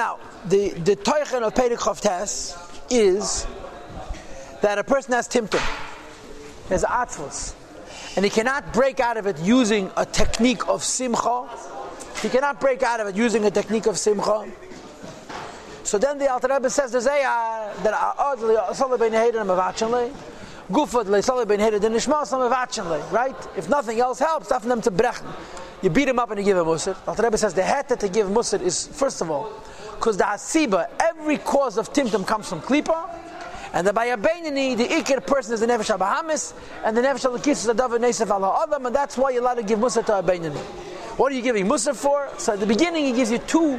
Now, the, the Teuchen of Pedig Tes is that a person has Timtum, has Atzvus, and he cannot break out of it using a technique of Simcha. He cannot break out of it using a technique of Simcha. So then the Alter Rebbe says there's a uh, that uh, oh, Asal uh, ben Heden Mavachanle, Gufad le ben Heden den Nishmas Mavachanle, right? If nothing else helps, that's them to brechen. You beat him up and you give him musr. Alter Rebbe says the heta to give musr is first of all because the hasiba, every cause of timtum comes from klipa. And the Bayabainani, the Ikir person is the Nefesh Bahamis, and the Nefesh Alakis is the David Nesef Allah Adam, and that's why you're allowed to give Musa to Abainani. What are you giving Musa for? So at the beginning, he gives you two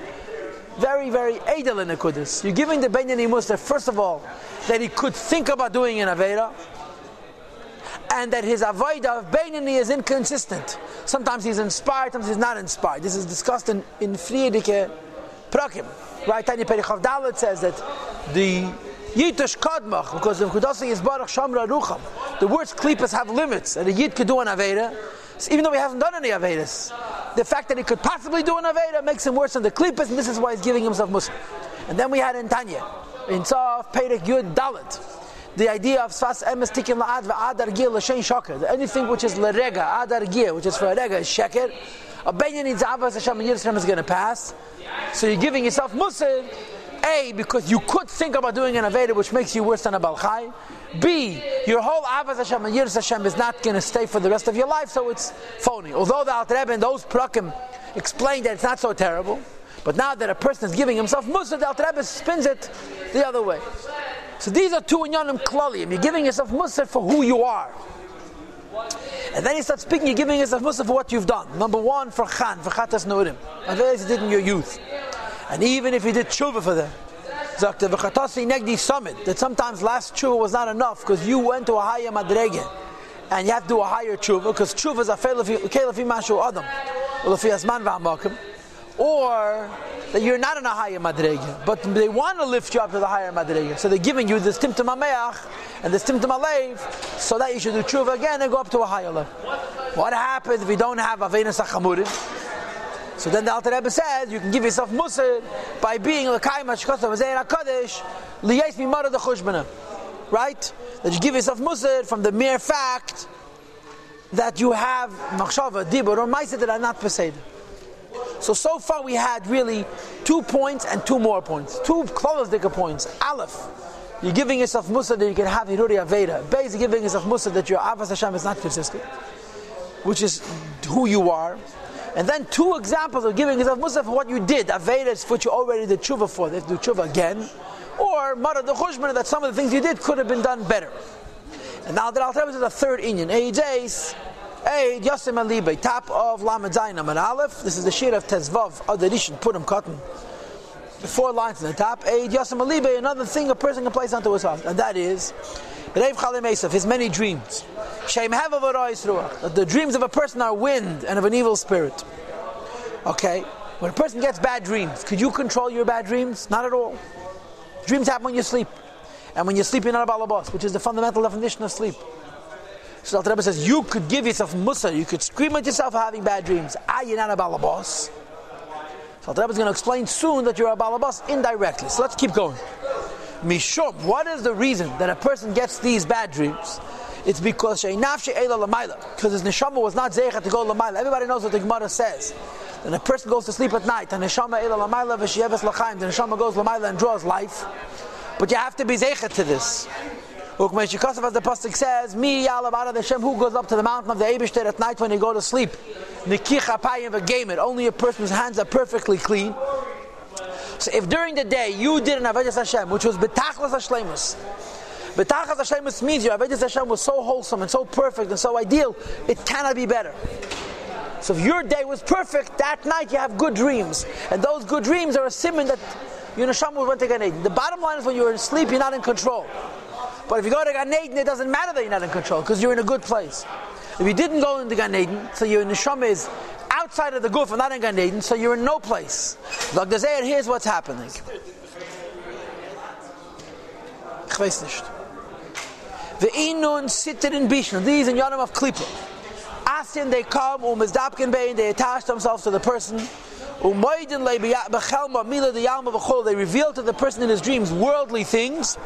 very, very edel in the Kudus. You're giving the Bainani Musa, first of all, that he could think about doing an Aveda, and that his avoid of Bainani is inconsistent. Sometimes he's inspired, sometimes he's not inspired. This is discussed in, in Friedike Prakim. Right, Tanya Perichav Dalet says that the Yitush Kadmach, because the Kudasi is Baruch Shamra Rucham. The words klipas have limits, and a Yid could do an Aveda, so even though he hasn't done any Avedas. The fact that he could possibly do an Aveda makes him worse than the klipas, and this is why he's giving himself Muslim. And then we had in Tanya, in Tzaf, Perek Yud Dalet, the idea of Sfas Emes Tikim La'ad V'Adar Gil L'Shein Shoker. Anything which is Lerega, Adar Gil, which is for a Rega, is Sheker. A Benyan needs Avas Hashem and Yirushem is going to pass. So you're giving yourself Muslim, A, because you could think about doing an Aveda which makes you worse than a Balchai. B, your whole Avaz Hashem and Yiras Hashem is not going to stay for the rest of your life, so it's phony. Although the Alter Rebbe and those Prakim explained that it's not so terrible, but now that a person is giving himself Musa, the Alter Rebbe spins it the other way. So these are two inyanim klalim. You're giving yourself Musa for who you are. And then he starts speaking, you're giving yourself Musa for what you've done. Number one, for Khan, for Chatas Nurim. And you did in your youth. And even if you did tshuva for them. Zakta v'chatasi negdi summit. That sometimes last tshuva was not enough because you went to a higher madrege. And you have to do a higher tshuva because tshuva is a kelefi mashu adam. Ulefi asman v'amakim. Or that you're not in a higher madrege, but they want to lift you up to the higher madrege. So they're giving you this timtum ameach and this timtum alev, so that you should do tshuva again and go up to a higher level. What happens if you don't have avenus achamurim? So then the Alter Rebbe says you can give yourself musr by being l'kayim hashkos of Zeir HaKadosh liyais mimara the chushbana. Right? That you give yourself musr from the mere fact that you have machshava, dibur, or ma'aser that are not pesed. So, so far we had really two points and two more points. Two klolasdika points. Aleph, you're giving yourself musa that you can have Hiruri Aveda. Beis, giving yourself musa that your Avas Hashem is not consistent, which is who you are. And then two examples of giving yourself musa for what you did. Aveda is what you already did tshuva for. They have to do tshuva again. Or Mara the that some of the things you did could have been done better. And now that I'll tell you to the third Indian. Eid's Eid Yosim Alibe, top of Lamed Zayin and Aleph. This is the shir of Tezvav, Adarishan, Purim, Cotton. Four lines in the top. Eid Yosim Alibe, another thing a person can place onto his heart. And that is Reiv Chalim Esav, his many dreams. Shem That the dreams of a person are wind and of an evil spirit. Okay? When a person gets bad dreams, could you control your bad dreams? Not at all. Dreams happen when you sleep. And when you sleep, you're not a balabas, which is the fundamental definition of sleep. So the Rebbe says, you could give yourself musa, you could scream at yourself for having bad dreams. Ah, you're not a balabas. So the Rebbe is going to explain soon that you're a balabas indirectly. So let's keep going. Mishum, what is the reason that a person gets these bad dreams? It's because because his neshama was not zeichet to go lamaila. Everybody knows what the Gemara says. When a person goes to sleep at night, and neshama eila lamaila v'sheyeves lachaim, the neshama goes lamaila and draws life. But you have to be zeichet to this. Ukmeshikosav, as the pasuk says, "Mi yalav the Shem who goes up to the mountain of the Eibushter at night when he go to sleep." Only a person's hands are perfectly clean. So if during the day you did an avodas Hashem, which was betachlas hashlemus, betachlas hashlemus means your avodas Hashem was so wholesome and so perfect and so ideal, it cannot be better. So if your day was perfect, that night you have good dreams, and those good dreams are a simon that your neshama went to Gan. The bottom line is when you're asleep, you're not in control. But if you go to Gan Eden, it doesn't matter that you're not in control because you're in a good place. If you didn't go into Gan Eden, so your neshama is outside of the goof and not in Gan Eden, so you're in no place. Like the Zohar, here's what's happening. Nicht. Ve'inun sitter in Bishnu. These in Yonam of Klippa. Asyan, they come, um is Dapkin Bain, they attach themselves to the person. Yalma v'chol. They reveal to the person in his dreams worldly things.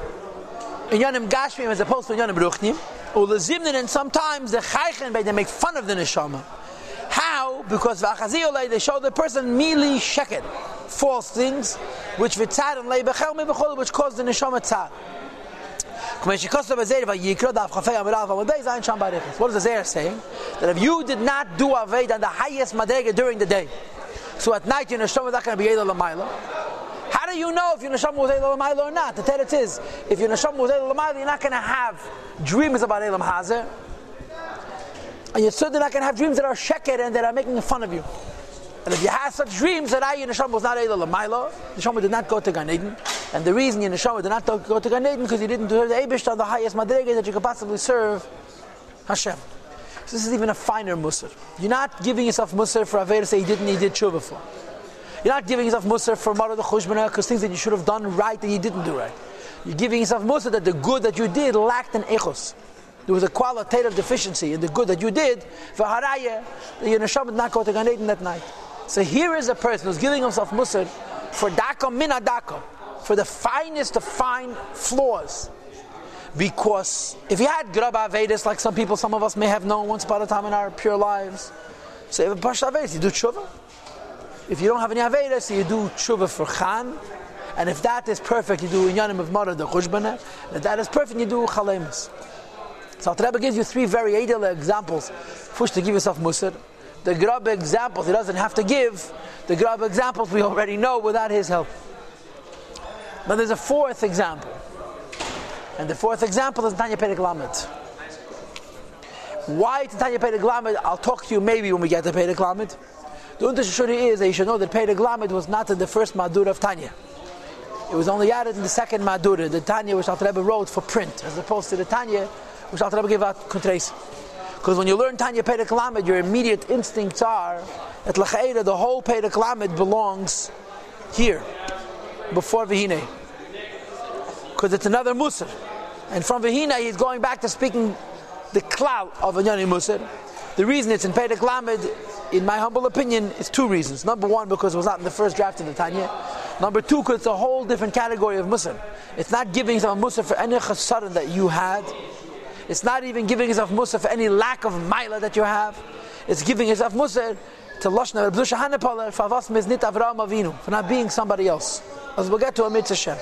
In yanim gashmim as opposed to yanim ruchnim. Ulazimnin and sometimes the chaychen they make fun of the neshama. How? Because v'achaziyolei they show the person mili sheket, false things, which v'tzad and leibechel mebechol, which cause the neshama tzad. What does the Zohar saying? That if you did not do Aved on the highest Madrega during the day, so at night your neshama is not going to be Eila Lamaila. You know if your neshama was Eila Lamaila or not? The teretz is, if your neshama was Eila Lamaila, you're not going to have dreams about Elam Hazer. And you're certainly not going to have dreams that are sheker and that are making fun of you. And if you have such dreams that I, your neshama was not Eila Lamaila, the neshama did not go to Gan Eden. And the reason your neshama did not go to Gan Eden because you didn't do the Abish on the highest Madrega that you could possibly serve Hashem. So this is even a finer musr. You're not giving yourself musr for Aver say he didn't, he did tshuva for. You're not giving yourself musr for Mara the Chushbana because things that you should have done right that you didn't do right. You're giving yourself musr that the good that you did lacked an echos. There was a qualitative deficiency in the good that you did for haraya your neshama did not go to Gan Eden that night. So here is a person who's giving himself musr for daka mina daka, for the finest of fine flaws because if you had graba Vedas, like some people, some of us may have known once upon a time in our pure lives, so if a Pasha Vedas, you do tshuva. If you don't have any Avedas, you do tshuva for Khan. And if that is perfect, you do Inyanim of Mara the Chushbana. If that is perfect, you do Chalemus. So Al gives you three very ideal examples. First, to give yourself Musar. The grab examples he doesn't have to give. The grab examples we already know without his help. But there's a fourth example. And the fourth example is Tanya Perek Lamed. Why Tanya Perek Lamed? I'll talk to you maybe when we get to Perek Lamed. The Untershuri is that you should know that Perek Lamed was not in the first Madur of Tanya. It was only added in the second Madur, the Tanya which Alter Rebbe wrote for print, as opposed to the Tanya which Alter Rebbe gave out Kuntres. Because when you learn Tanya Perek Lamed, your immediate instincts are that Lachaira, the whole Perek Lamed belongs here, before Vihine because it's another Musar. And from Vahina, he's going back to speaking the clout of Anyani Musar. The reason it's in Pedek Lamed, in my humble opinion, is two reasons. Number one, because it was not in the first draft of the Tanya. Number two, because it's a whole different category of Musar. It's not giving a Musar for any chasaran that you had. It's not even giving yourself Musar for any lack of Maila that you have. It's giving yourself Musar to Lashna Avraham Avinu, for not being somebody else. As we'll get to a mitzvah.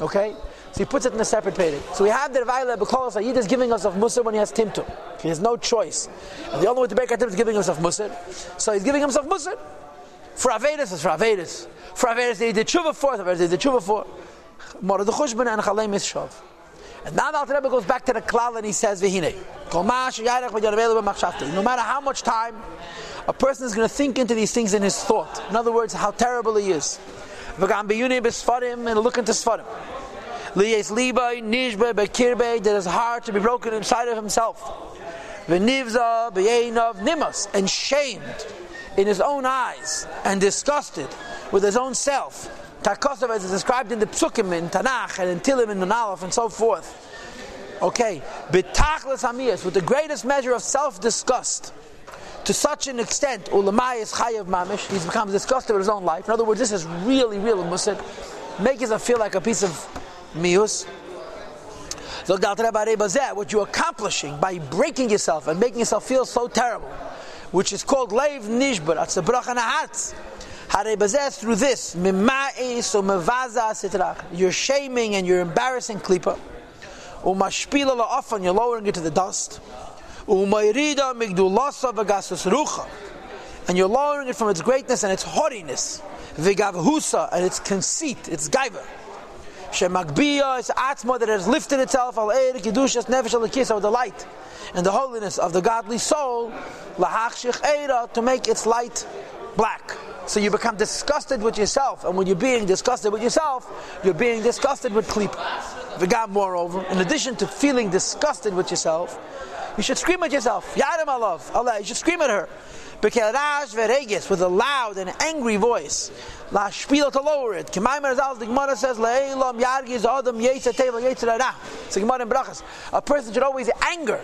Okay? So he puts it in a separate payday. So we have the Revaila because Sayyid is giving us of Musar when he has Timtum. He has no choice. And the only way to break Timtum is giving himself Musar. So he's giving himself Musar. For Avedis is for Avedis. For Avedis they did Tshuva for, Avedis they did Tshuva for. Mora the Chushban and Chalem Shav. And now the Alter Rebbe goes back to the Klal and he says, Vihine. No matter how much time a person is going to think into these things in his thought. In other words, how terrible he is. And look into Sfarim. Liyes libay nishbe bekirbe that his heart to be broken inside of himself. V'nivza b'yeinav nimas and shamed in his own eyes and disgusted with his own self. Takosov as is described in the Psukim in Tanakh and in Tilim and Nunalaf and so forth. Okay, bitachlas hamiyas with the greatest measure of self-disgust to such an extent, ulamayis chayav mamish, he's becomes disgusted with his own life. In other words, this is really, really musik. Make him feel like a piece of mius. So what you're accomplishing by breaking yourself and making yourself feel so terrible, which is called leiv nishbar, that's the bracha nahatz. Through this, you're shaming and you're embarrassing klipa. Umashpila la'afan, you're lowering it to the dust. And you're lowering it from its greatness and its haughtiness. And its conceit, its gaiva. Shemagbiya is atzma that has lifted itself al eir kedushas nefesh al the light and the holiness of the godly soul to make its light black. So you become disgusted with yourself, and when you're being disgusted with yourself, you're being disgusted with klip. V'gam, moreover, in addition to feeling disgusted with yourself, you should scream at yourself. Yadam Allah, Allah. You should scream at her. Because with a loud and angry voice. La shpila to lower it. K'may merzal, the Gemara says, Le'elam yargiz adam yetsa teva yetsa ra. It's a Gemara in Brachas. A person should always anger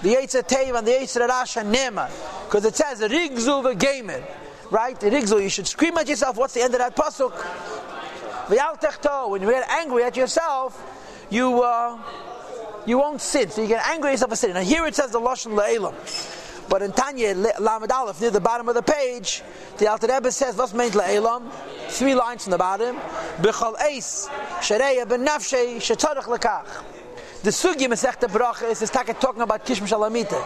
the yetsa teva and the yetsa ra shanema. Because it says, Rigzu v'gemer. right? The rigzul, you should scream at yourself. What's the end of that pasuk? When you get angry at yourself, you uh, you won't sin. So you get angry at yourself for sinning. Now here it says the lashon le'elam. But in Tanya Lamed Aleph, near the bottom of the page, the Alter Rebbe says, "What's meant le'elam?" Three lines from the bottom. B'chol eis shareya ben nafshei shetarach lekach. The sugi Masechta Bracha is, is talking about Kishma Shalamite.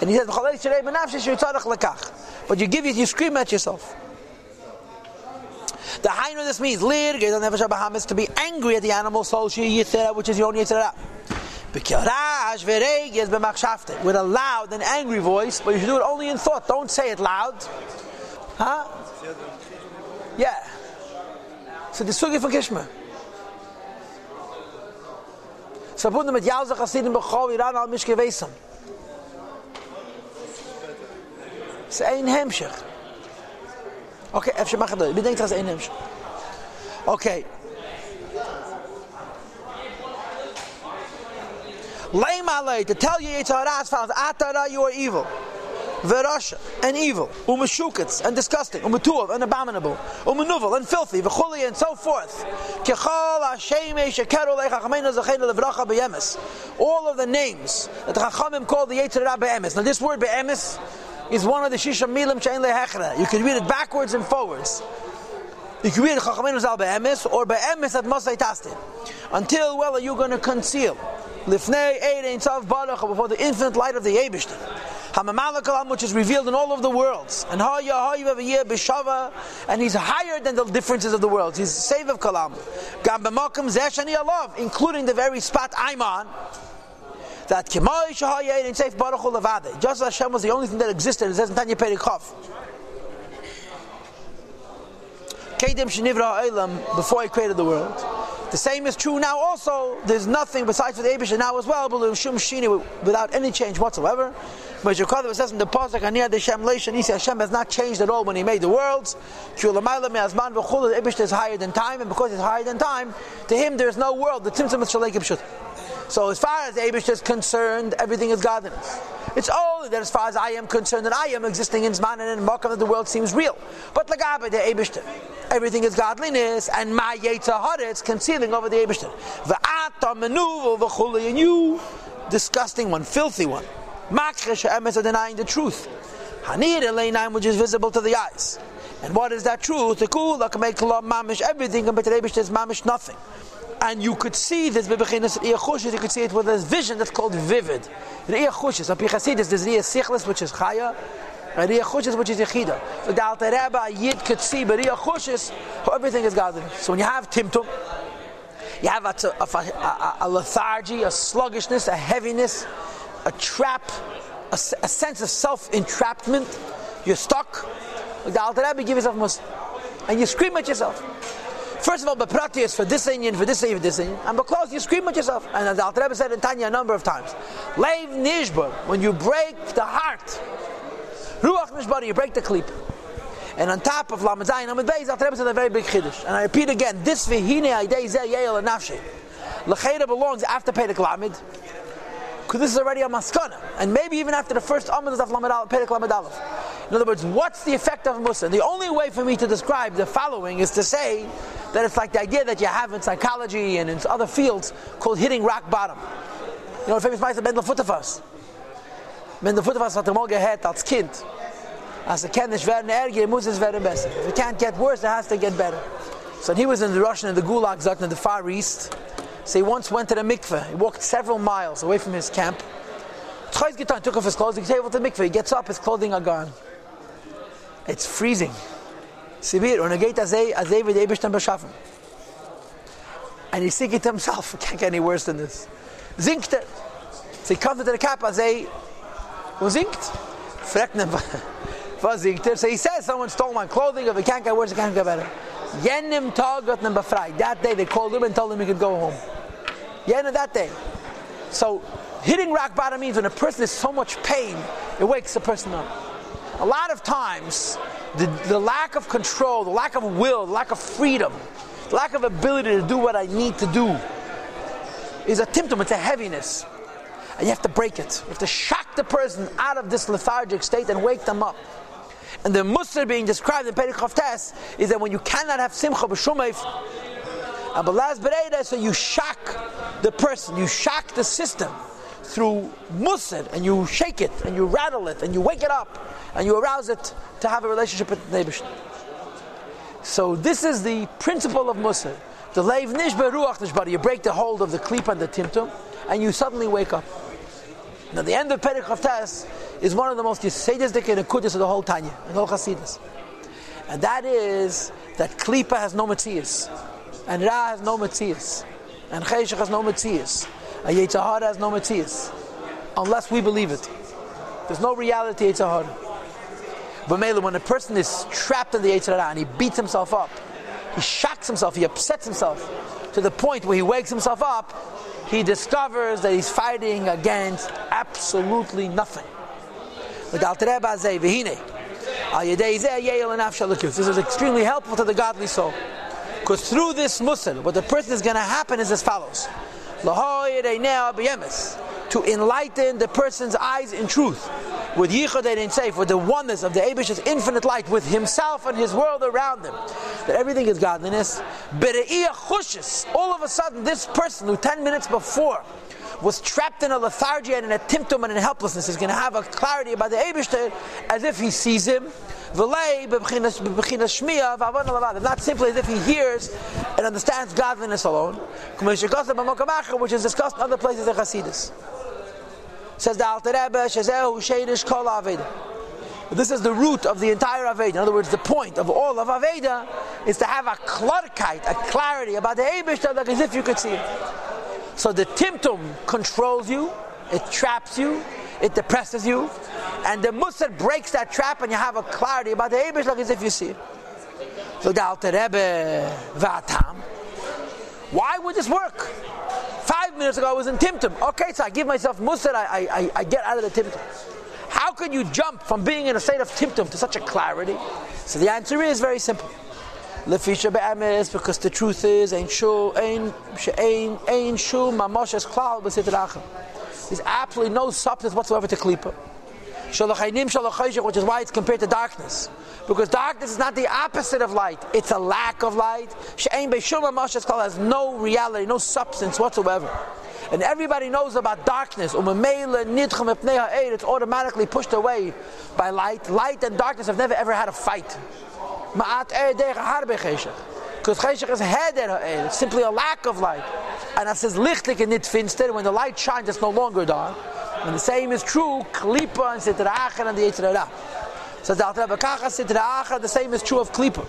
And he says, B'chol eis shareya ben nafshei shetarach lekach. But you give it, you scream at yourself. The Hainu this means lir Bahamas to be angry at the animal soul which is your own yitzera. With a loud and angry voice, but you should do it only in thought. Don't say it loud. Huh? Yeah. So the sugi for Kishma. So put them at Yalza Chasidim B'chol Iran al Mishke Vesam. It's ein Hemshech. Okay, אפשר מה חדש, בדנק זה אין המשך. Okay. Lay malay to tell you Yitzhara follows: Atara, you are evil. Verasha and evil, umeshukitz and disgusting, umetuv and abominable, umenuvel and filthy, v'chuli and so forth. All of the names that the Chachamim call the Yitzhara be'emes. Now this word be'emes is one of the Shisha Milim Shein Lehechra. You can read it backwards and forwards. You can read it Chachamenu Zal Be'emes or Be'emes at Mosai Tastin. Until, well, are you going to conceal? Lifnei Ein Tzav Baruch before the infinite light of the Yebishter. Hamamalakalam, which is revealed in all of the worlds. And Haya Hayavaviyah Bishava, and he's higher than the differences of the worlds. He's save of Kalam. Gam B'makam Zeshani Alav, including the very spot I'm on that Kemoi Shahayed and Seif Baruch Levade. Just as Hashem was the only thing that existed, it says in Tanya Perikov. Kedim Shenivra Eilam, before he created the world. The same is true now also. There's nothing besides for the Abish now as well, without any change whatsoever. But Yekadav says in the Pasuk, Aniyah Deshem Leishan, he says Hashem has not changed at all when he made the worlds. Kulamayla Me'azman V'chul, the Abish is higher than time, and because it's higher than time, to him there is no world. The Tzimtzum is. So as far as Abish is concerned, everything is godliness. It's only that as far as I am concerned, that I am existing in Zman and in Makam that the world seems real. But Lagabe, the Abish, everything is godliness, and my Yetzah concealing over the Abish. V'ata menuvo v'chuli, and you, disgusting one, filthy one. Makresh emes are denying the truth. Hanir eleinayim, which is visible to the eyes. And what is that truth? The kula can make mamish everything, but the Abish is mamish nothing and you could see this bebechinas riyachushis. You could see it with this vision that's called vivid. Riyachushis. Up Chasidus, there's riyachichlis, which is chaya, and riyachushis, which is yechida. So the Alter Rebbe Yid could see, but riyachushis, everything is godly. So when you have timtum, you have a, a, a, a, lethargy, a sluggishness, a heaviness, a trap, a, sense of self-entrapment. You're stuck. The Alter Rebbe give yourself most, and you scream at yourself. First of all, bepratius for this Indian, for this Indian, for this Indian. And because you scream at yourself. And as Alter Rebbe said in Tanya a number of times, Leiv nishbar, when you break the heart, Ruach nishbar, you break the klip. And on top of Lamazai and Amid Beis, Alter Rebbe said a very big chiddush. And I repeat again, this vihine aidei zeh yeel and nafshe. L'cheira belongs after Pedek Lamid, because this is already a maskana. And maybe even after the first Amid of Lamed Pedek Lamed Aleph. In other words, what's the effect of a Muslim? The only way for me to describe the following is to say that it's like the idea that you have in psychology and in other fields called hitting rock bottom. You know, the famous Meister Mendel Futterfass. Mendel Futterfass hat er mal gehört als Kind. Als er kann nicht werden ärger, muss es werden besser. If it can't get worse, it has to get better. So he was in the Russian, in the Gulag in the Far East. So he once went to the mikveh. He walked several miles away from his camp. He took off his clothes, he came to the mikveh. He gets up, his clothing are gone. It's freezing. Sibir, als er, als er wie der Eberstein beschaffen. And he's thinking to himself, can't get any worse than this. Sinkt er. So he comes to the cap, als er, wo sinkt? Fragt ihn, was sinkt er? So he says, someone stole my clothing, if it can't get worse, it can't get better. Jenem Tag got befreit. That day they called him and told him he could go home. Jenem that day. So hitting rock bottom means when a person is so much pain, it wakes a person up. A lot of times, the, the lack of control, the lack of will, the lack of freedom, the lack of ability to do what I need to do is a symptom, it's a heaviness. And you have to break it. You have to shock the person out of this lethargic state and wake them up. And the Musar being described in Perikov Tes is that when you cannot have Simcha b'Shumayf, and Balaz Bereda, so you shock the person, you shock the system through Musar, and you shake it, and you rattle it, and you wake it up, and you arouse it to have a relationship with the Nebush. So this is the principle of Musar. The leiv nishba ruach nishba. You break the hold of the klip and the timtum, and you suddenly wake up. Now the end of Perek of Tes is one of the most yisedistic and akudis of the whole Tanya and whole Hasidus. And that is that klipa has no metzias, and ra has no metzias, and cheshach has no metzias, and yetzahara has no metzias, unless we believe it. There's no reality yetzahara. But when a person is trapped in the yetzahara and he beats himself up, he shocks himself, he upsets himself to the point where he wakes himself up, he discovers that he's fighting against absolutely nothing. This is extremely helpful to the godly soul. Because through this musl, what the person is going to happen is as follows. To enlighten the person's eyes in truth with Yichud Ein Seif, with the oneness of the Abish's infinite light, with himself and his world around him, that everything is godliness. All of a sudden, this person who 10 minutes before was trapped in a lethargy and in a timtum and in helplessness is going to have a clarity about the Abishter as if he sees him. Not simply as if he hears and understands godliness alone, which is discussed in other places in Hasidus. Says the Alter Rebbe. This is the root of the entire Aveda. In other words, the point of all of Aveda is to have a klarkeit, a clarity about the Eibush, like as if you could see it. So the Timtum controls you, it traps you, it depresses you, and the Musar breaks that trap and you have a clarity about the Eibush, like as if you see it. So the Rebbe, Vatam. Why would this work? Five minutes ago I was in Timtum. Okay, so I give myself musar, I, I, I get out of the Timtum. How could you jump from being in a state of Timtum to such a clarity? So the answer is very simple. Lefisha be'emes, because the truth is, ain't shu, ain't, ain't, ain't shu, mamoshes klal, There's absolutely no substance whatsoever to klipa which is why it's compared to darkness. Because darkness is not the opposite of light, it's a lack of light. has no reality, no substance whatsoever. And everybody knows about darkness. Umm it's automatically pushed away by light. Light and darkness have never ever had a fight. Er because cheshach is heder It's simply a lack of light. And it says lichtlik and nit finster. When the light shines, it's no longer dark. And the same is true, Klipa and Sitra Achar and the Yitzhara. So the Alter Kacha Sitra Achar, the same is true of Klipa.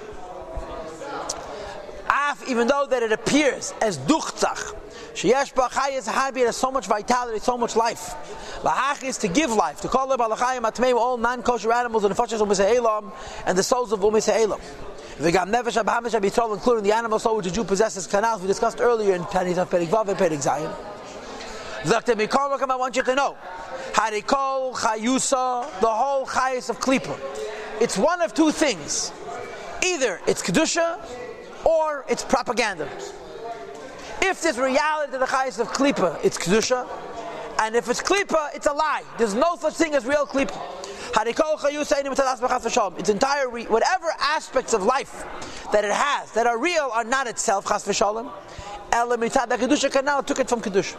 Af, even though that it appears as Duchtzach, Sheyesh B'achayis Harbi has so much vitality, so much life. Lahach is to give life, to call them Balachayim Atmei, all non-kosher animals and the Fashas Umisa'elam and the souls of Umisa'elam. V'gam Nefesh Abhamish Abitol, including the animal soul which a Jew possesses, canals we discussed earlier in Perik Vav and Perik Zayin. I want you to know. Harikol, Chayusa, the whole Chayus of Klippa. It's one of two things. Either it's Kedusha or it's propaganda. If there's reality to the Chayus of Klippa, it's Kedusha. And if it's Klippa, it's a lie. There's no such thing as real Klippa. Its entire, whatever aspects of life that it has that are real are not itself, chas v'shalom. Elamita, the Kedusha canal took it from Kedusha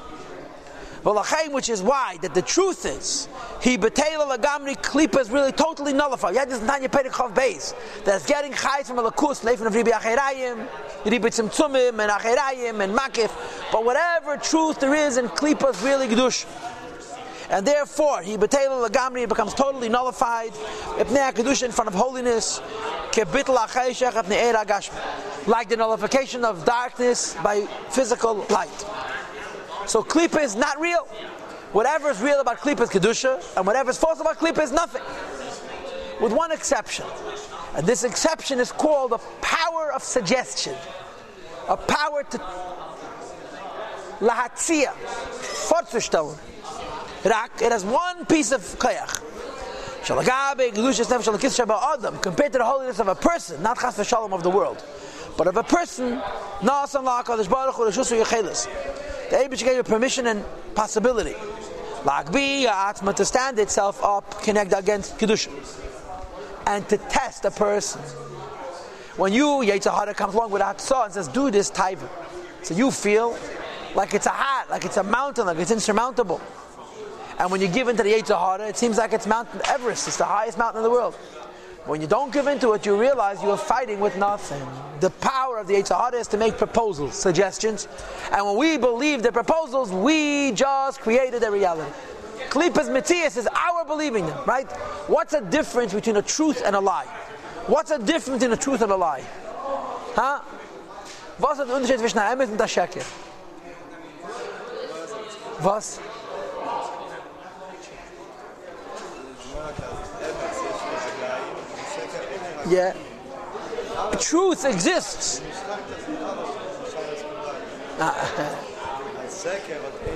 which is why that the truth is he betela lagamri klipa is really totally nullified. Yeah, this is Tanya Perikov base that's getting chayes from a lakus leifin of Ribi Acherayim, Ribi Tzimtzumim and Acherayim and Makif. But whatever truth there is in klipa is really gedush. And therefore, he betela lagamri becomes totally nullified. Ibnei kedusha in front of holiness, kebitl like the nullification of darkness by physical light. So Klippa is not real. Whatever is real about Klippa is Kedusha, and whatever is false about Klippa is nothing. With one exception. And this exception is called the power of suggestion. A power to lahatzia, vorzustellen. Rak, it has one piece of koyach. Compared to the holiness of a person, not chas v'shalom of the world, but of a person, the Abish gave you permission and possibility. Lagbi Atma to stand itself up, connect against Kedusha. and to test a person. When you, Yetzirah, comes along with Hatzah and says, do this type, so you feel like it's a hat, like it's a mountain, like it's insurmountable. And when you give into the Yetzirah, it seems like it's Mount Everest, it's the highest mountain in the world. When you don't give into it, you realize you are fighting with nothing. The power of the Yetzirah is to make proposals, suggestions. And when we believe the proposals, we just created a reality. Klipas Matthias is our believing them, right? What's the difference between a truth and a lie? What's the difference between a truth and a lie? Huh? Was ist der Unterschied zwischen der Emes und der? Was? Yeah. Truth exists. Ah.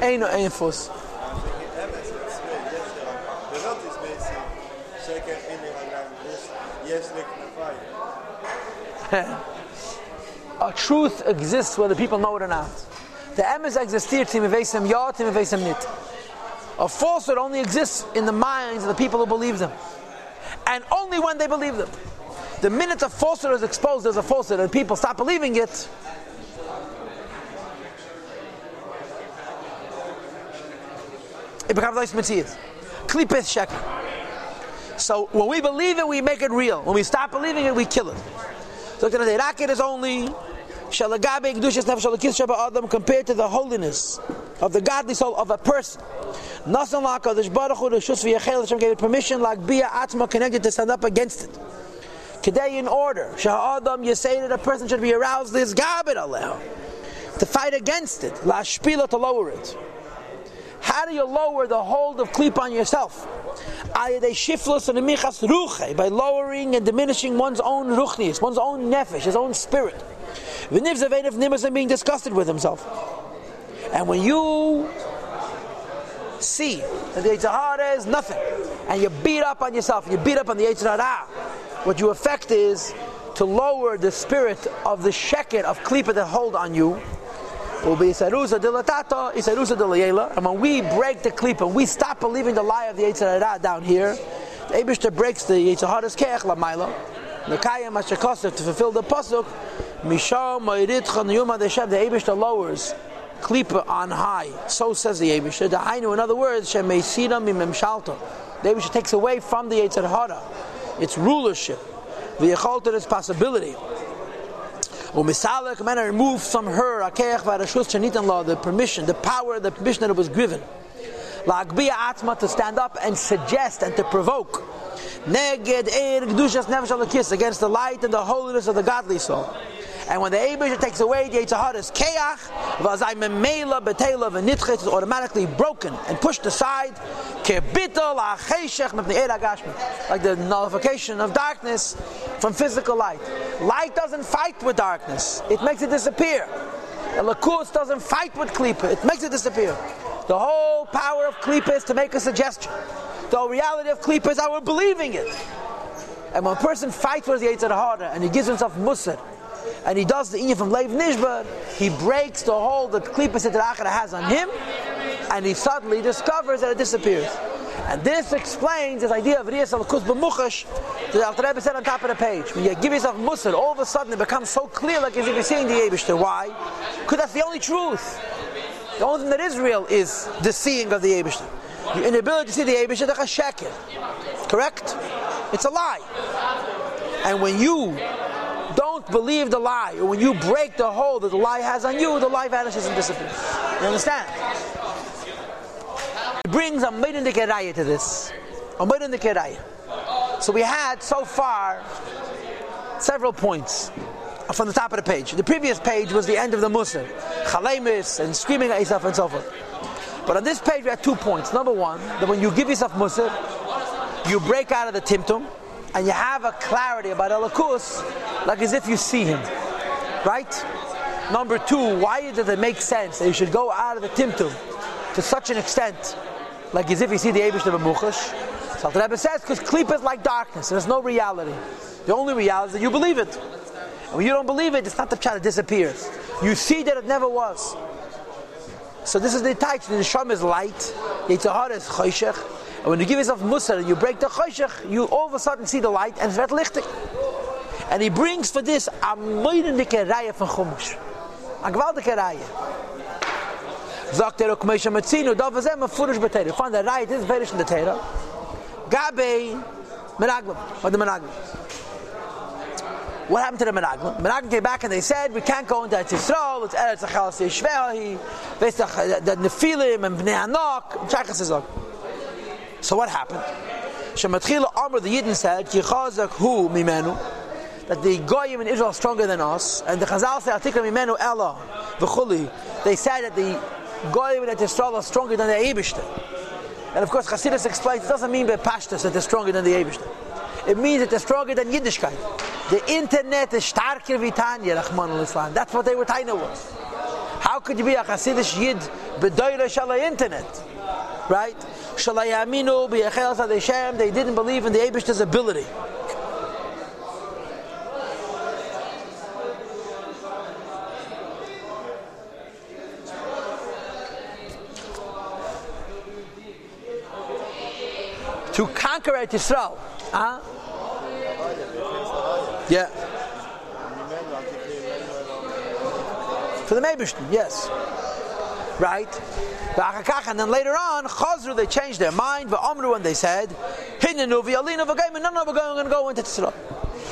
Ain't no infos. A truth exists whether people know it or not. The emes existiert im Vesem ja, im Vesem nit. A falsehood only exists in the minds of the people who believe them. And only when they believe them. The minute a falsehood is exposed as a falsehood and people stop believing it, it becomes like Matthias. Klipes sheker. So when we believe it, we make it real. When we stop believing it, we kill it. So the Raket is only Shalagabe Kedushas Nefesh Alakis Shaba Adam compared to the holiness of the godly soul of a person. Nasan LaKadosh Baruch Hu Rishus V'Yachel Hashem gave it permission like Bia Atma connected to stand up against it. Today, in order, Shahadam, you say that a person should be aroused, this Gabit Aleh, to fight against it, La Shpila to lower it. How do you lower the hold of Klip on yourself? By lowering and diminishing one's own ruchnius, one's own nefesh, his own spirit. and being disgusted with himself. And when you see that the Yitzhahara is nothing, and you beat up on yourself, you beat up on the Yitzhahara, what you affect is to lower the spirit of the sheket of klipa that hold on you, Will be isarusa dilatata, isarusa dilayela. and when we break the klipa, we stop believing the lie of the Yitzhahara down here, the Abishter breaks the Yitzhahara's keach lamaila, to fulfill the pasuk, the Abishter lowers klipa on high. So says the Abishter. The in other words. The Abishter takes away from the Yitzhahara its rulership, the its possibility. Umisalek man remove from her akeach v'arashus shenitan law the permission, the power, the permission that it was given. La'agbiya atma to stand up and suggest and to provoke. Neged eir gdushas nefesh against the light and the holiness of the godly soul. And when the Abisha takes away the Yitzhahara's keach, v'azay memela betela v'nitchet is automatically broken and pushed aside. Like the nullification of darkness from physical light. Light doesn't fight with darkness. It makes it disappear. The Lakus doesn't fight with Klippa. It makes it disappear. The whole power of Klippa is to make a suggestion. The reality of Klippa is our believing it. And when a person fights with the Yitzhahara and he gives himself musr, and he does the inyan from Leiv Nishbar, he breaks the hold that Klippas Yitzhahara has on him, and he suddenly discovers that it disappears. And this explains this idea of Riyas al-Kus b'muchash that Rebbe said on top of the page. When you give yourself musr, all of a sudden it becomes so clear like as if you're seeing the Yebishter. Why? Because that's the only truth. The only thing that is real is the seeing of the Yebishter. The inability to see the Yebishter, that's a sheker. Correct? It's a lie. And when you believe the lie, or when you break the hold that the lie has on you, the lie vanishes and disappears. You understand? It brings a maiden de keraya to this. A maiden de keraya. So we had so far several points from the top of the page. The previous page was the end of the Muslim, chalemis and screaming at yourself and so forth. But on this page we had two points. Number one, that when you give yourself Muslim, you break out of the timtum and you have a clarity about Elakus, like as if you see him. Right? Number two, why does it make sense that you should go out of the timtum to such an extent like as if you see the Abish of Muchash. So the Rebbe says, because Klip is like darkness, there's no reality. The only reality is that you believe it. And when you don't believe it, it's not the child that disappears. You see that it never was. So this is the type. The Nisham is light, Yitzhahar is choshech, And when you give yourself musar and you break the choshech, you all of a sudden see the light and it's red lichting. And he brings for this a moidendike raya van Chumash. A gewaltige raya. Sagt er, Kmeisha Metzinu, da was er mefurish beteira. Von der raya, this is very in the Teira. Gabe, Meraglim, or the Meraglim. What happened to the Meraglim? Meraglim came back and they said, we can't go into Eretz Yisrael, it's Eretz Achal Yishvehi, Vesach, the Nephilim, and Bnei Anok, Shachas Izog. So what happened? Shematchila Amr, the Yidden said, Yichazak hu mimenu, that the Goyim in Israel are stronger than us, and the Chazal say, Atikra mimenu Ella, v'chuli, they said that the Goyim in Israel are stronger than the Eibishter. And of course, Chassidus explains, it doesn't mean by Pashtus that they're stronger than the Eibishter. It means that they're stronger than Yiddishkeit. The internet is starker wie Tanya, Rahman al-Islam. That's what they were Taina was. How could you be a Chassidish Yid bedoyle shalai internet? Right? They didn't believe in the Eibishter's ability. To conquer Eretz Yisrael. Huh? Yeah. For the Mabishton, yes. Right? And then later on, Chazru, they changed their mind. Amru, and they said, Hinenu v'yalinu v'gayim, none of we're going to go into Tzra.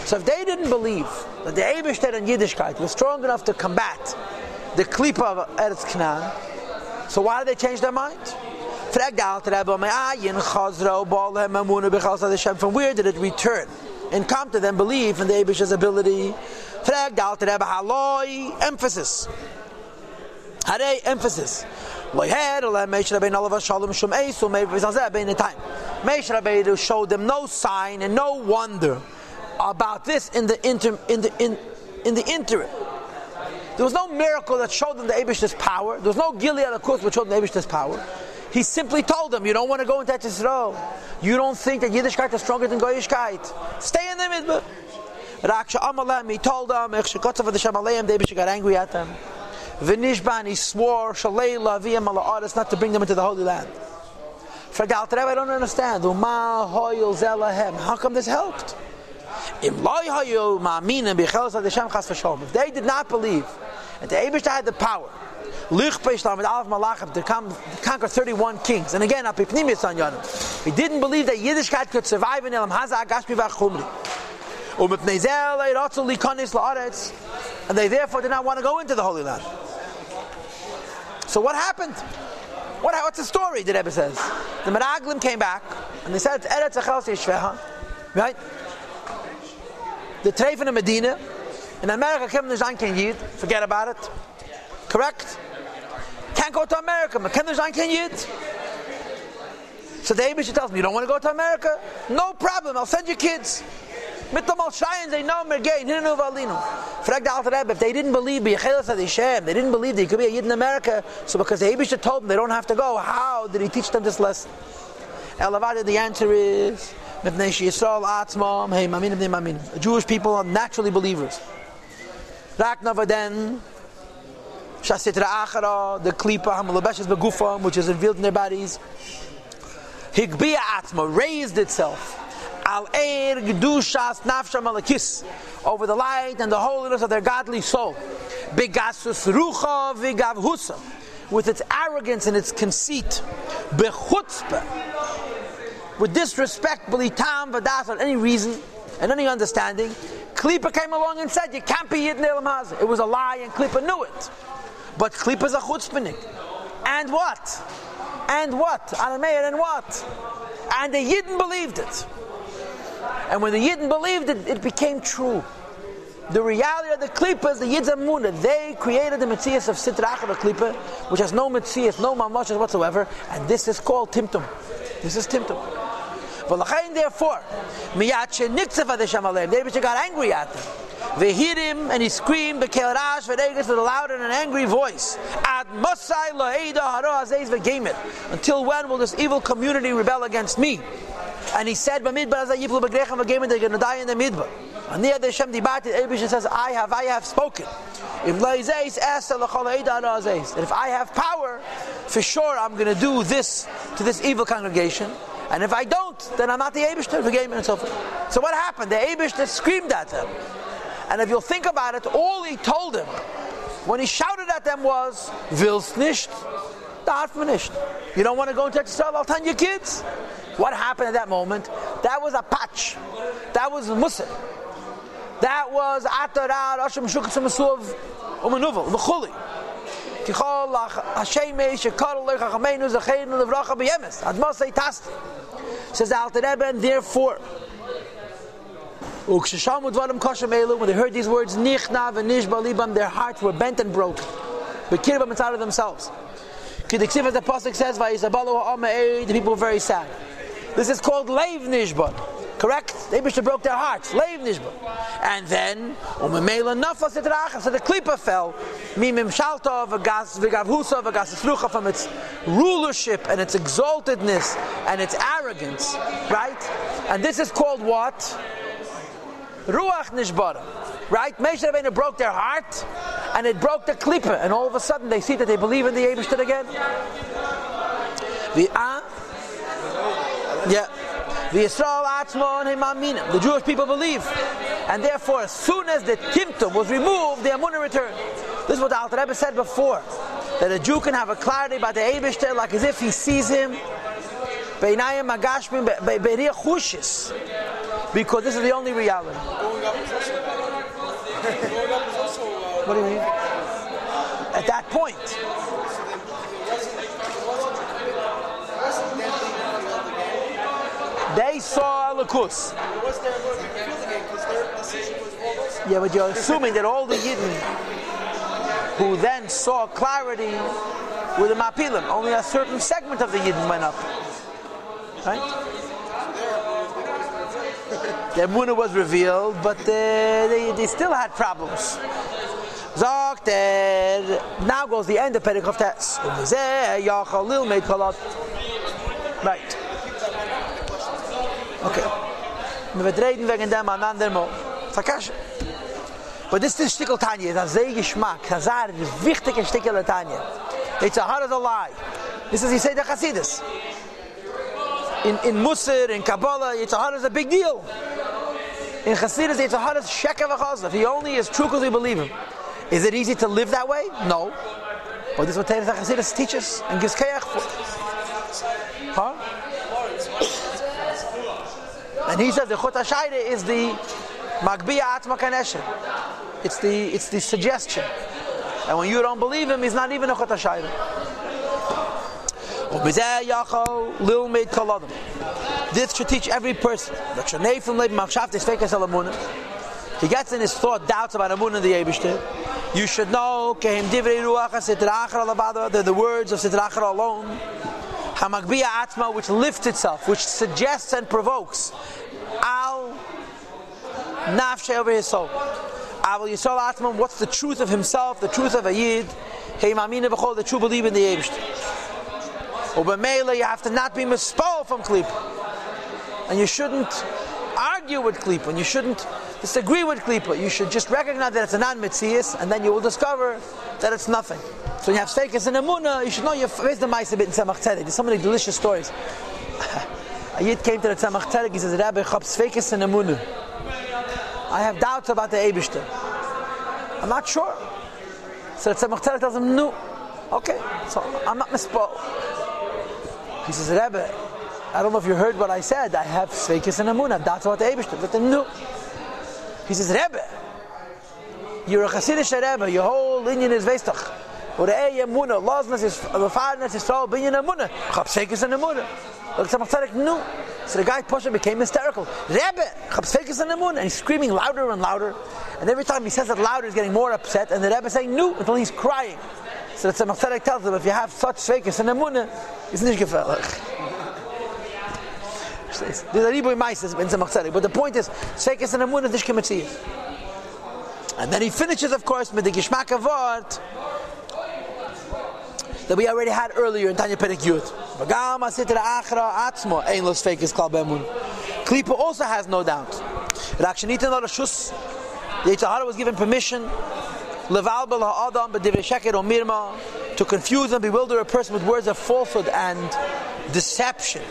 So if they didn't believe that the Eibishter and Yiddishkeit was strong enough to combat the Klipa of Eretz Canaan, so why did they change their mind? From where did it return? And come to them believe in the Abish's ability. Emphasis. Hare emphasis. Moshe Rabbeinu showed them no sign and no wonder about this in the inter, in the in, in the interim. There was no miracle that showed them the Abish's power. There was no Gilead, of course, which showed them the Abish's power. He simply told them, you don't want to go into Yisrael. You don't think that Yiddishkeit is stronger than Goyishkeit. Stay in the middle. Raksha Amalem, he told them, the Shamalayim, they got angry at them. Vinishban, he swore, Shalei Laviyam Ala'aris, not to bring them into the Holy Land. For Galtarev, I don't understand. Uma Zelahem. How come this helped? If they did not believe, and the Abish had the power, to conquer 31 kings. And again, he didn't believe that Yiddishkeit could survive in Elam Haza. And they therefore did not want to go into the Holy Land. So what happened? What, what's the story, the Rebbe says? The Meraglim came back and they said, Eretz Achel Right? The Treif in Medina. In America, Kim Nizan Ken Yid. Forget about it. Correct? Can't go to America. Ken Nizan Ken Yid. So the Abish tells me, you don't want to go to America? No problem, I'll send you kids. Mit dem Alshayin, they know Mergein, Hinu Valinu. Frag the Alter Rebbe, if they didn't believe B'Yechelas Adishem, they didn't believe they could be a Yid in America, so because the Abish told them they don't have to go, how did he teach them this lesson? Elavada, the answer is, Mipnei Yisrael Atzmam, hey, Maminim de Maminim. Jewish people are naturally believers. Rak Navaden, Shasitra Achara, the Klipa, Hamalabeshes Begufam, which is revealed in their bodies. Higbia Atma raised itself. Al Eir Gdushas Nafsha Malakis over the light and the holiness of their godly soul. Begasus Rucha Vigavhusa with its arrogance and its conceit. Bechutzpah with disrespect, tam vadas, for any reason and any understanding. Klippa came along and said, You can't be Yid Nelam It was a lie, and Klippa knew it. But Klippa's a chutzpahnik. And what? And what? Anameir, and what? And the Yidden believed it. And when the Yidden believed it, it became true. The reality of the Klippa the Yid's Amunah. They created the Metzias of Sitrach of the Klippa, which has no Metzias, no Mamashas whatsoever, and this is called Timtum. This is Timtum. V'lachain therefore, miyat sheniktzef adesham aleim, David got angry at them. They hit him and he screamed, Bekel Rash Vedegas with a loud and an angry voice. Ad Masai Haro. Until when will this evil community rebel against me? And he said, Bamidbar Azayiplu Begrechem Vegamit, they're going to die in the Midbar. And near the Shem Dibati, Abishan says, I have, I have spoken. If if I have power, for sure I'm going to do this to this evil congregation. And if I don't, then I'm not the Abishter game and so forth. So what happened? The Abishter screamed at them. And if you'll think about it, all he told them when he shouted at them was, Willst nicht? Darf man nicht. You don't want to go into Israel? I'll tell your kids. What happened at that moment? That was a patch. That was Musa. That was Atarar, Asham Shukatsa Masuv, Umanuval, V'chuli. Tichol Hashem Shekar Lech Hachamenu Zachenu Levracha B'yemes. Admos say Tasti. Says the Alter Rebbe, and therefore, when they heard these words, Nichna v'nish balibam, their hearts were bent and broken. Bekirba inside of themselves. Kidiksiv, as the Pasuk says, the people were very sad. This is called Leiv Nishba. Correct? They broke their hearts. Leiv Nishba. And then, Umemela Nafas Etracha, so the klipa fell. Mimim Shalta Vigavhusa Vigasislucha from its rulership and its exaltedness and its arrogance. Right? And this is called what? Ruach Nishbara. Right? Moshe Rabbeinu broke their heart and it broke the klipa, and all of a sudden they see that they believe in the Abishter again. The ah, yeah. The Yisrael Atzmo and The Jewish people believe. And therefore, as soon as the Timtum was removed, the Amunah returned. This is what the Alter Rebbe said before. That a Jew can have a clarity about the Abishter like as if he sees him. Because this is the only reality. What do you mean? At that point. They saw Alakus. Yeah, but you're assuming that all the Yidden who then saw clarity with the Mapilim, only a certain segment of the Yidden went up. Right? Their Muna was revealed, but uh, they, they still had problems. Sagt now goes the end of Perikov. Right. Okay. Wir wird wegen dem an anderem. But this is Stickel Tanya, das sehr Geschmack, das ist wichtige Stickel Tanya. It's a heart of a lie. This is, he said, the Chassidus. In, in Musar, in Kabbalah, it's a heart as a big deal. In Chassidus, it's a as sheker v'chazah. If he only is true because we believe him. Is it easy to live that way? No. But this is what Teres HaChasidus teaches and gives kayach for. Huh? And he says the Chut HaShayre is the Magbiya Atma Kanesha. It's the, it's the suggestion. And when you don't believe him, he's not even a Chut HaShayre. This should teach every person. He gets in his thought doubts about Amun and the Yebishter. You should know that the words of Sitrachar alone. Hamagbiya Atma, which lifts itself, which suggests and provokes. Al Nafshe over his soul. Aval Yisrael Atman, what's the truth of himself, the truth of a Yid? Hey Mamina B'chol, the true believer in the Yebishter. Ubamela, you have to not be mispol from Klip. And you shouldn't argue with Klip, and you shouldn't disagree with Klippa. You should just recognize that it's a non-mitzias, and then you will discover that it's nothing. So you have steakers and amuna, you should know you raised the mice a bit in Tzemach. There's so many delicious stories. A yid came to the Tzemach Tzedek, he says, Rabbi, chab sveikis and amuna. I have doubts about the Eibishter. I'm not sure. So the Tzemach Tzedek tells him, no. Okay, so I'm not mispo. He says, Rebbe, I don't know if you heard what I said. I have Sveikis and Amunah. That's what the Eibishter. But then, no. He says, Rebbe, you're a Hasidic Rebbe, your whole lineage is Vestach. Or the Eye Muna, Loznas is, the Farnas is so, Binyan Muna, Chapsekis and Muna. Look, Tzemach Tzedek, no. So the guy Pasha became hysterical. Rebbe, Chapsekis and Muna. And he's screaming louder and louder. And every time he says it louder, he's getting more upset. And the Rebbe saying, no, until he's crying. So the Tzemach Tzedek tells him, if you have such Sveikis and Muna, it's nicht gefährlich. There's a riboy meises in Tzemach Tzedek. But the point is, Sekes and Amunah Dish Kemetziyah. And then he finishes, of course, with the Gishmak Avot that we already had earlier in Tanya Perek Yud. V'gam asitra achra atzmo ein los fekes kal be'emun. Klipa also has no doubt. Rakshanitin la rashus. The Yetzer Hara was given permission leval bel ha'adam b'divrei sheker mirma to confuse and bewilder a person with words of falsehood and deception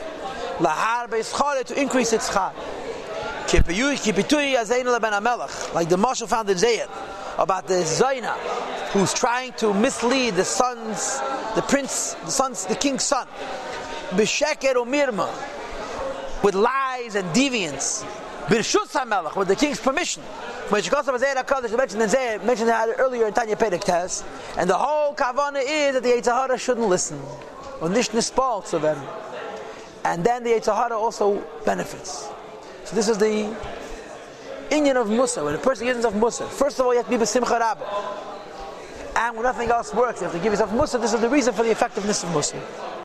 lahar be'schare to increase its char. Like the marshal found in Zohar about the Zaina who's trying to mislead the sons, the prince, the sons, the king's son, b'sheker umirma, with lies and deviance, b'rshut hamelach, with the king's permission. Which Kosav Zohar HaKadosh mentioned in mentioned that earlier in Tanya Perek test, and the whole kavana is that the Yetzer Hara shouldn't listen, or nish nispal to them, and then the Yetzer Hara also benefits. So this is the Indian of Musa, when a person gives himself Musa, first of all you have to be B'simcha Rabbah. And when nothing else works, you have to give yourself Musa. This is the reason for the effectiveness of Musa.